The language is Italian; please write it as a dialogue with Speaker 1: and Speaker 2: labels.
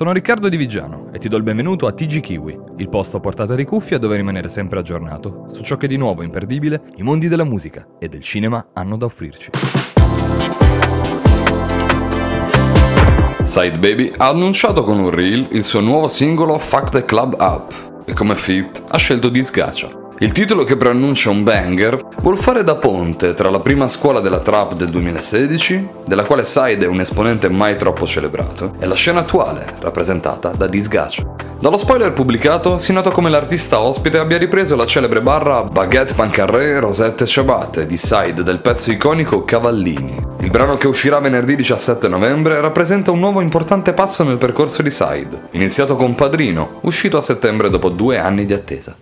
Speaker 1: Sono Riccardo Di Vigiano e ti do il benvenuto a TG Kiwi, il posto a portata di cuffia dove rimanere sempre aggiornato su ciò che di nuovo imperdibile i mondi della musica e del cinema hanno da offrirci.
Speaker 2: Side Baby ha annunciato con un reel il suo nuovo singolo Fuck the Club Up e come feat ha scelto Disgacia. Il titolo che preannuncia un banger vuol fare da ponte tra la prima scuola della trap del 2016, della quale Side è un esponente mai troppo celebrato, e la scena attuale, rappresentata da Disgacia. Dallo spoiler pubblicato si nota come l'artista ospite abbia ripreso la celebre barra Baguette Pancarré Rosette Ciabatte di Side del pezzo iconico Cavallini. Il brano che uscirà venerdì 17 novembre rappresenta un nuovo importante passo nel percorso di Side, iniziato con Padrino, uscito a settembre dopo due anni di attesa.